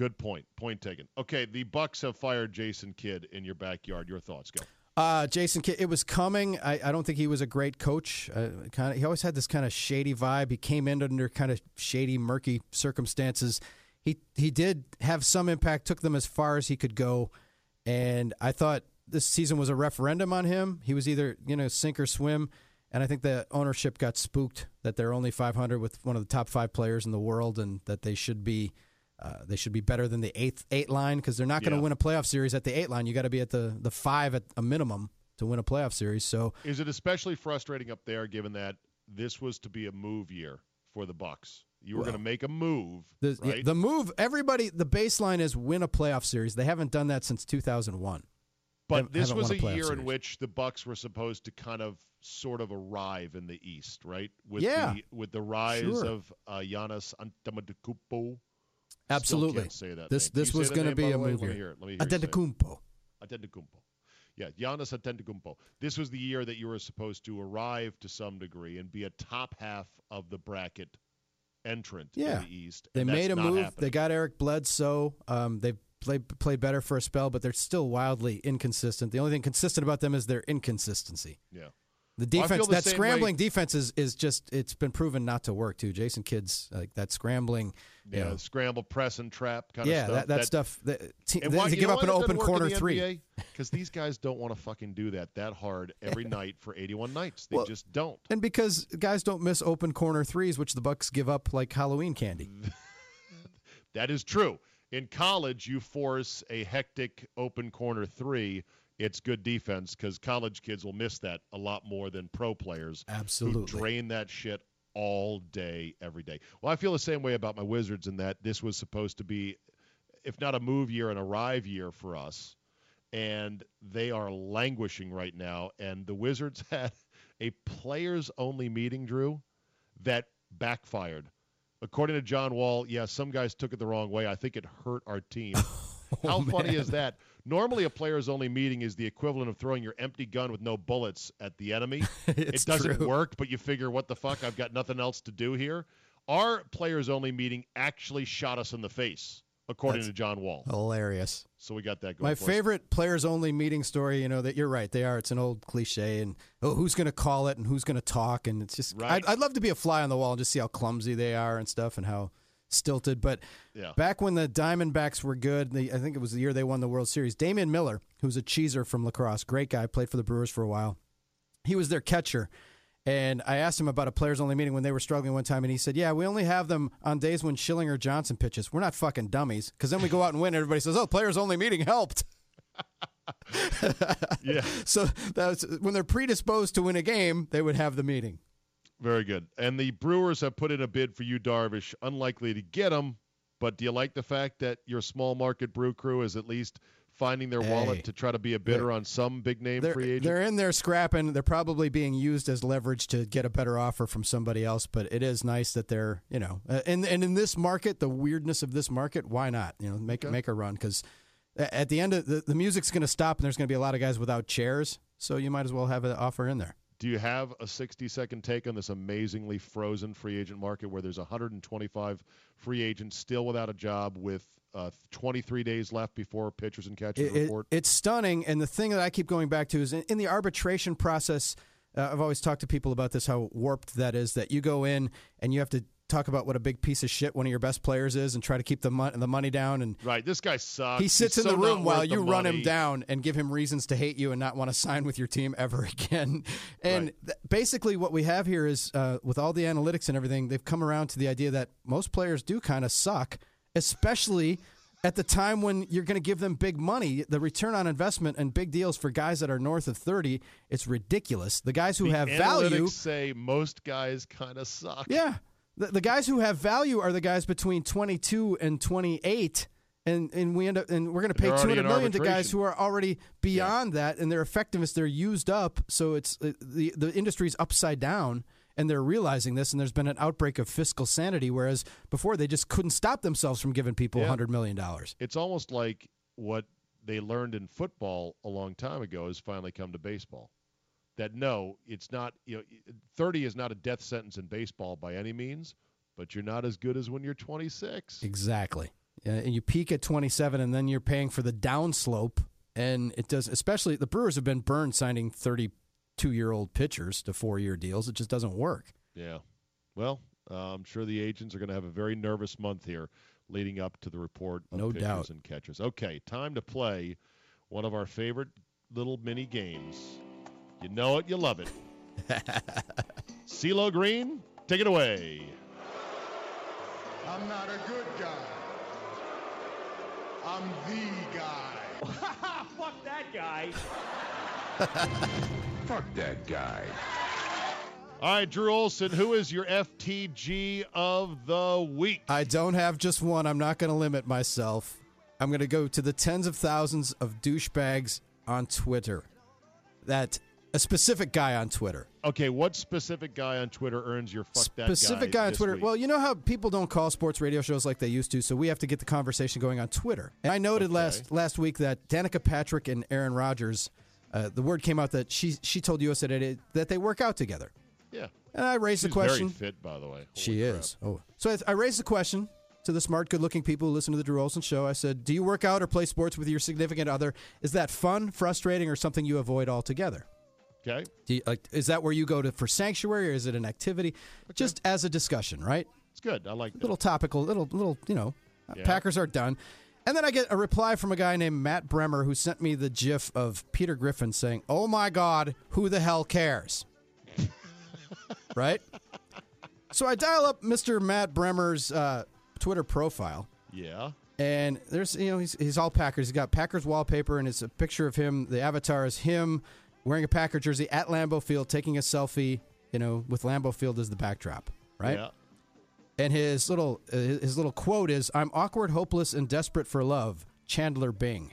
Good point. Point taken. Okay, the Bucks have fired Jason Kidd in your backyard. Your thoughts go. Uh, Jason Kidd, it was coming. I, I don't think he was a great coach. Uh, kind of, he always had this kind of shady vibe. He came in under kind of shady, murky circumstances. He he did have some impact. Took them as far as he could go, and I thought this season was a referendum on him. He was either you know sink or swim, and I think the ownership got spooked that they're only 500 with one of the top five players in the world, and that they should be. Uh, they should be better than the eighth eight line because they're not going to Yeah. win a playoff series at the eight line. You got to be at the the five at a minimum to win a playoff series. So Is it especially frustrating up there, given that this was to be a move year for the Bucks? You were Well, going to make a move, the right? the move, everybody, the baseline is win a playoff series. They haven't done that since 2001. but haven't- this was a a year in which the Bucks were supposed to kind of, sort of arrive in the East, right? With Yeah. the with the rise Sure. of uh, Giannis Antetokounmpo. Absolutely. Say that. This name. This was going to be a move Let me hear it. Let me hear you say it. Antetokounmpo. Antetokounmpo. Yeah, Giannis Antetokounmpo. This was the year that you were supposed to arrive to some degree and be a top half of the bracket entrant Yeah. in the East. They made a move. happening. They got Eric Bledsoe. Um, they played played better for a spell, but they're still wildly inconsistent. The only thing consistent about them is their inconsistency. yeah. The defense, the that scrambling way- defense is, is just it's been proven not to work too. Jason Kidd's like that scrambling. you Yeah, know, scramble, press, and trap kind yeah, of stuff. that, that, stuff. That, te- And why, you give up an open corner three. Because these guys don't want to fucking do that that hard every night for 81 nights. They Well, just don't. And because guys don't miss open corner threes, which the Bucks give up like Halloween candy. <laughs> That is true. In college, you force a hectic open corner three. It's good defense because college kids will miss that a lot more than pro players who Absolutely. drain that shit all day, every day. Well, I feel the same way about my Wizards in that this was supposed to be, if not a move year, an arrive year for us. And they are languishing right now. And the Wizards <laughs> had a players only meeting, Drew, that backfired. According to John Wall, yeah, some guys took it the wrong way. I think it hurt our team. <laughs> <laughs> Oh, how funny is that? Normally, a players only meeting is the equivalent of throwing your empty gun with no bullets at the enemy. <laughs> It doesn't true. work, but you figure, what the fuck? I've got nothing else to do here. Our players only meeting actually shot us in the face, according That's- to John Wall. Hilarious. So we got that going. My for us. favorite players only meeting story, you know, that you're right. They are. It's an old cliche. And oh, who's going to call it and who's going to talk? And it's just, Right. I'd, I'd love to be a fly on the wall and just see how clumsy they are and stuff and how stilted. But Yeah. back when the Diamondbacks were good, the, I think it was the year they won the World Series, Damian Miller, who's a cheeser from La Crosse, great guy, played for the Brewers for a while. He was their catcher. And I asked him about a players only meeting when they were struggling one time, and he said, Yeah, we only have them on days when Schilling or Johnson pitches. We're not fucking dummies. Because then we go out and win, And everybody says, Oh, players only meeting helped. <laughs> Yeah, <laughs> So that's when they're predisposed to win a game, they would have the meeting. Very good. And the Brewers have put in a bid for Yu Darvish. Unlikely to get him, but do you like the fact that your small market brew crew is at least finding their Hey. wallet to try to be a bidder on some big name free agent? they're in there scrapping. They're probably being used as leverage to get a better offer from somebody else. But it is nice that they're, you know, uh, and and in this market, the weirdness of this market, why not? You know, make Okay. make a run because at the end of the, the music's going to stop and there's going to be a lot of guys without chairs. So you might as well have an offer in there. Do you have a 60 second take on this amazingly frozen free agent market where there's 125 free agents still without a job with uh, 23 days left before pitchers and catchers It- it- report? it's stunning. And the thing that I keep going back to is in, in the arbitration process, uh, I've always talked to people about this, how warped that is, that you go in and you have to talk about what a big piece of shit one of your best players is and try to keep the, mon- the money down. And right, this guy sucks. he sits He's in so the room while you run him down and give him reasons to hate you and not want to sign with your team ever <laughs> again. And Right. th- basically, what we have here is uh, with all the analytics and everything, they've come around to the idea that most players do kind of suck, especially. At the time when you're going to give them big money, the return on investment and big deals for guys that are north of 30, it's ridiculous. The guys who The have value, say most guys kind of suck. yeah. The, the guys who have value are the guys between 22 and 28. And, and we end up and we're going to pay 200 in million to guys who are already beyond that and their effectiveness they're used up so it's uh, the the industry's upside down and they're realizing this and there's been an outbreak of fiscal sanity whereas before they just couldn't stop themselves from giving people Yeah. 100 million dollars It's almost like what they learned in football a long time ago has finally come to baseball. That no, it's not. You know, 30 is not a death sentence in baseball by any means, but you're not as good as when you're 26. Exactly. Uh, and you peak at 27, and then you're paying for the downslope. And it does, especially the Brewers have been burned signing 32 year old pitchers to four year deals. It just doesn't work. Yeah. Well, uh, I'm sure the agents are going to have a very nervous month here leading up to the report of No pitchers doubt. and catchers. Okay, time to play one of our favorite little mini games. You know it, you love it. <laughs> CeeLo Green, take it away. I'm not a good guy. I'm the guy. <laughs> Fuck that guy. <laughs> Fuck that guy. All right, Drew Olson, who is your FTG of the week? I don't have just one. I'm not going to limit myself. I'm going to go to the tens of thousands of douchebags on Twitter. That a specific guy on Twitter. Okay, what specific guy on Twitter earns your fuck that specific guy, on Twitter. week? Well, you know how people don't call sports radio shows like they used to, so we have to get the conversation going on Twitter. And I noted Okay. last last week that Danica Patrick and Aaron Rodgers, uh, the word came out that she she told USA Today that they work out together. yeah. And I raised She's the question. very fit, by the way. Holy She crap. is. Oh, so I, I raised the question to the smart, good-looking people who listen to the Drew Olson Show. I said, "Do you work out or play sports with your significant other? Is that fun, frustrating, or something you avoid altogether? Okay. You, like, is that where you go to for sanctuary, or is it an activity? Just as a discussion, right? It's good. I like that. little topical, little little, you know, uh, Yeah. Packers are done. And then I get a reply from a guy named Matt Bremer who sent me the GIF of Peter Griffin saying, "Oh my God, who the hell cares?" <laughs> right. So I dial up Mr. Matt Bremer's uh, Twitter profile, Yeah. And there's, you know, he's, he's all Packers. He's got Packers wallpaper, and it's a picture of him. The avatar is him wearing a Packer jersey at Lambeau Field, taking a selfie, you know, with Lambeau Field as the backdrop, right? Yeah. And his little uh, his little quote is, "I'm awkward, hopeless, and desperate for love." Chandler Bing.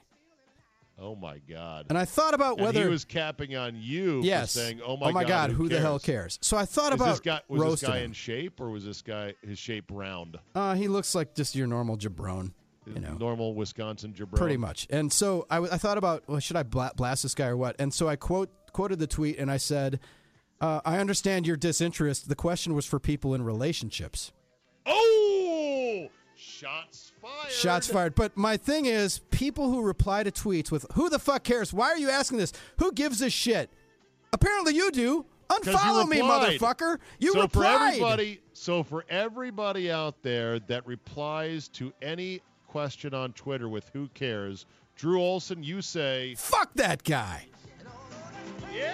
Oh my God. And I thought about And whether he was capping on you yes, saying, "Oh my, oh my God, who, who, the hell cares?" So I thought Is about this guy was this guy him. in shape or was this guy his shape round? Uh, he looks like just your normal jabron, you know. normal Wisconsin jabron. Pretty much. And so I, w- I thought about, well, should I bla- blast this guy or what? And so I quote quoted the tweet and I said, uh, I understand your disinterest. The question was for people in relationships. Oh, shots fired. Shots fired. But my thing is, people who reply to tweets with, who the fuck cares? Why are you asking this? Who gives a shit? Apparently you do. 'Cause you Unfollow me, motherfucker. You so for everybody, so for everybody out there that replies to any question on Twitter with "Who cares," Drew Olson, you say, Fuck that guy. "Yeah."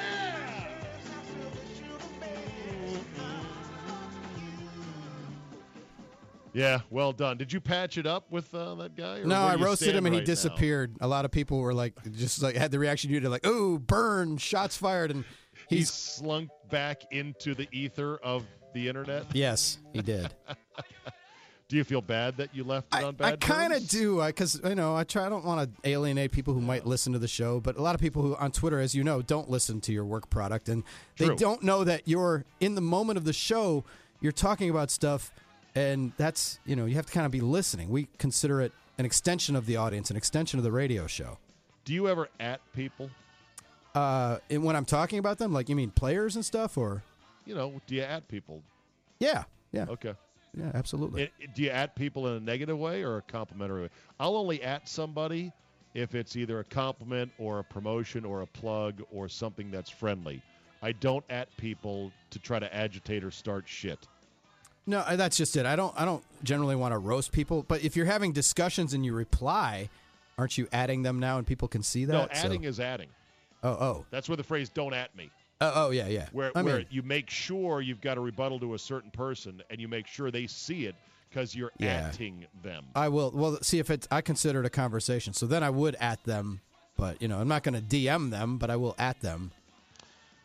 Yeah, well done. Did you patch it up with uh, that guy? or No, I roasted him and he right now? disappeared. A lot of people were like, just like had the reaction you did, like, "Ooh, burn, shots fired," and He he's slunk back into the ether of the internet. yes, he did. <laughs> Do you feel bad that you left it I, on bad I kind of do, because you know, I try. I don't want to alienate people who might listen to the show, but a lot of people who on Twitter, as you know, don't listen to your work product, and they don't know that you're in the moment of the show. You're talking about stuff, and that's you know, you have to kind of be listening. We consider it an extension of the audience, an extension of the radio show. Do you ever at people? Uh, and when I'm talking about them, like you mean players and stuff, or You know, do you at people? yeah, yeah, Okay. Yeah, absolutely. It- it- do you at people in a negative way or a complimentary way? I'll only at somebody if it's either a compliment or a promotion or a plug or something that's friendly. I don't at people to try to agitate or start shit. No, that's just it. I don't. I don't generally want to roast people, but if you're having discussions and you reply, aren't you adding them now and people can see that? no, So- adding is adding. oh, oh, That's where the phrase "don't at me." Oh, oh, yeah, yeah. where, I where mean, you make sure you've got a rebuttal to a certain person and you make sure they see it because you're Yeah. atting them. I will. Well, see if it's. I consider it a conversation, so then I would at them, but you know, I'm not going to DM them, but I will at them.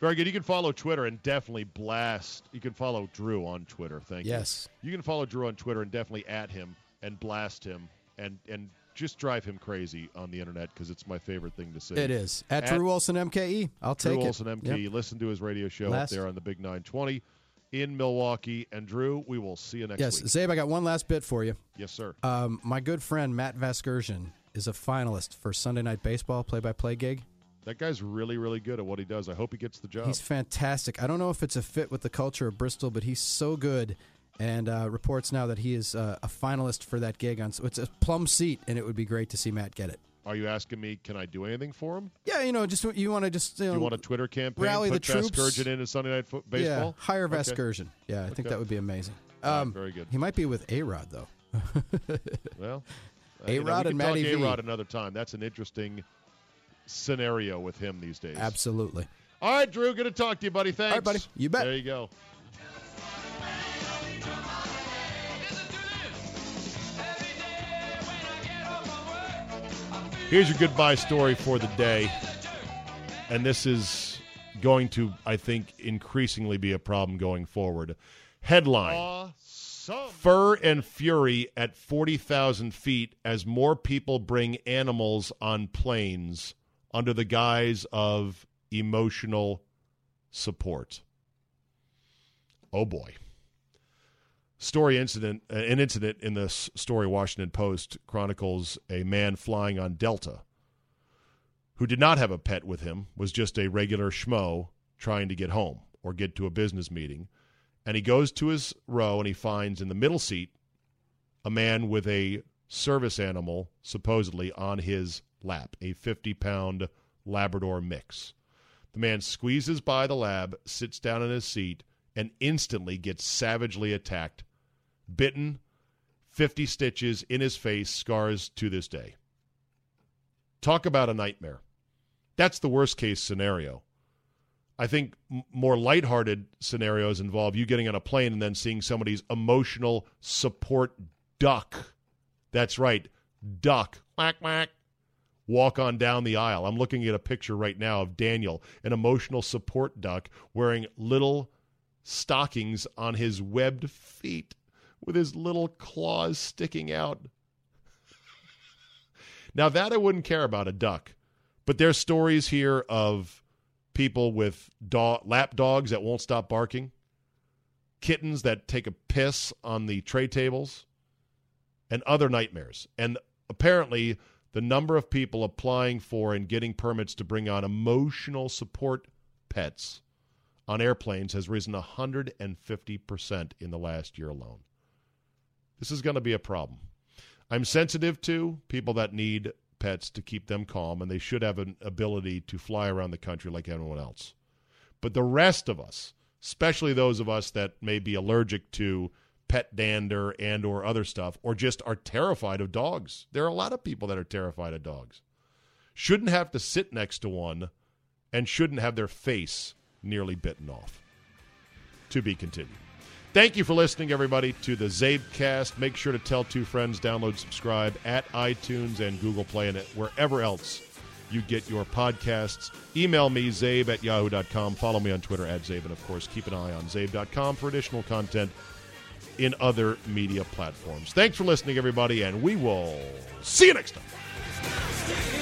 Very good. You can follow Twitter and definitely blast. You can follow Drew on Twitter. Thank Yes. you. Yes. You can follow Drew on Twitter and definitely at him and blast him and and just drive him crazy on the internet because it's my favorite thing to say. It is at, At- Drew Olson MKE. I'll Drew take Olson it. MK. Yep. You listen to his radio show Last- up there on the Big 920 in Milwaukee. And Drew, we will see you next time. Yes, week. Czabe, I got one last bit for you. Yes, sir. Um, my good friend Matt Vasgersian is a finalist for Sunday Night Baseball play-by-play gig. that guy's really, really good at what he does. I hope he gets the job. He's fantastic. I don't know if it's a fit with the culture of Bristol, but he's so good. And uh, reports now that he is uh, a finalist for that gig on. So it's a plum seat, and it would be great to see Matt get it. Are you asking me, can I do anything for him? Yeah, you know, just you want to just you, know, you want a Twitter campaign? rally Put the troops? Vasgersian in as Sunday Night fo- Baseball? Yeah, hire Okay. Vasgersian. Yeah, I think that would be amazing. All right, Um, very good. He might be with A Rod though. <laughs> Well, uh, A-Rod you know, and Matty V. A-Rod another time. That's an interesting scenario with him these days. Absolutely. All right, Drew, good to talk to you, buddy. Thanks. right, buddy. You bet. There you go. Here's your goodbye story for the day. And this is going to, I think, increasingly be a problem going forward. Headline Awesome. Fur and fury at 40,000 feet as more people bring animals on planes under the guise of emotional support. Oh boy. Story incident, uh, an incident in this story, Washington Post chronicles a man flying on Delta who did not have a pet with him, was just a regular schmo trying to get home or get to a business meeting. And he goes to his row and he finds in the middle seat a man with a service animal supposedly on his lap, a 50 pound Labrador mix. The man squeezes by the lab, sits down in his seat, and instantly gets savagely attacked, bitten, 50 stitches in his face, scars to this day. Talk about a nightmare. That's the worst case scenario. I think more lighthearted scenarios involve you getting on a plane and then seeing somebody's emotional support duck. That's right, duck, quack, quack, walk on down the aisle. I'm looking at a picture right now of Daniel, an emotional support duck, wearing little stockings on his webbed feet with his little claws sticking out. <laughs> now, that I wouldn't care about a duck, but there's stories here of people with lap dogs that won't stop barking, kittens that take a piss on the tray tables, and other nightmares. And apparently, the number of people applying for and getting permits to bring on emotional support pets on airplanes has risen 150% in the last year alone. This is going to be a problem. I'm sensitive to people that need pets to keep them calm, and they should have an ability to fly around the country like everyone else. But the rest of us, especially those of us that may be allergic to pet dander and or other stuff or just are terrified of dogs. There are a lot of people that are terrified of dogs. Shouldn't have to sit next to one and shouldn't have their face nearly bitten off. To be continued. Thank you for listening, everybody, to the CzabeCast. Make sure to tell two friends, download, subscribe at iTunes and Google Play and wherever else you get your podcasts. Email me, czabe at yahoo.com. Follow me on Twitter at czabe. And, of course, keep an eye on czabe.com for additional content in other media platforms. Thanks for listening, everybody, and we will see you next time.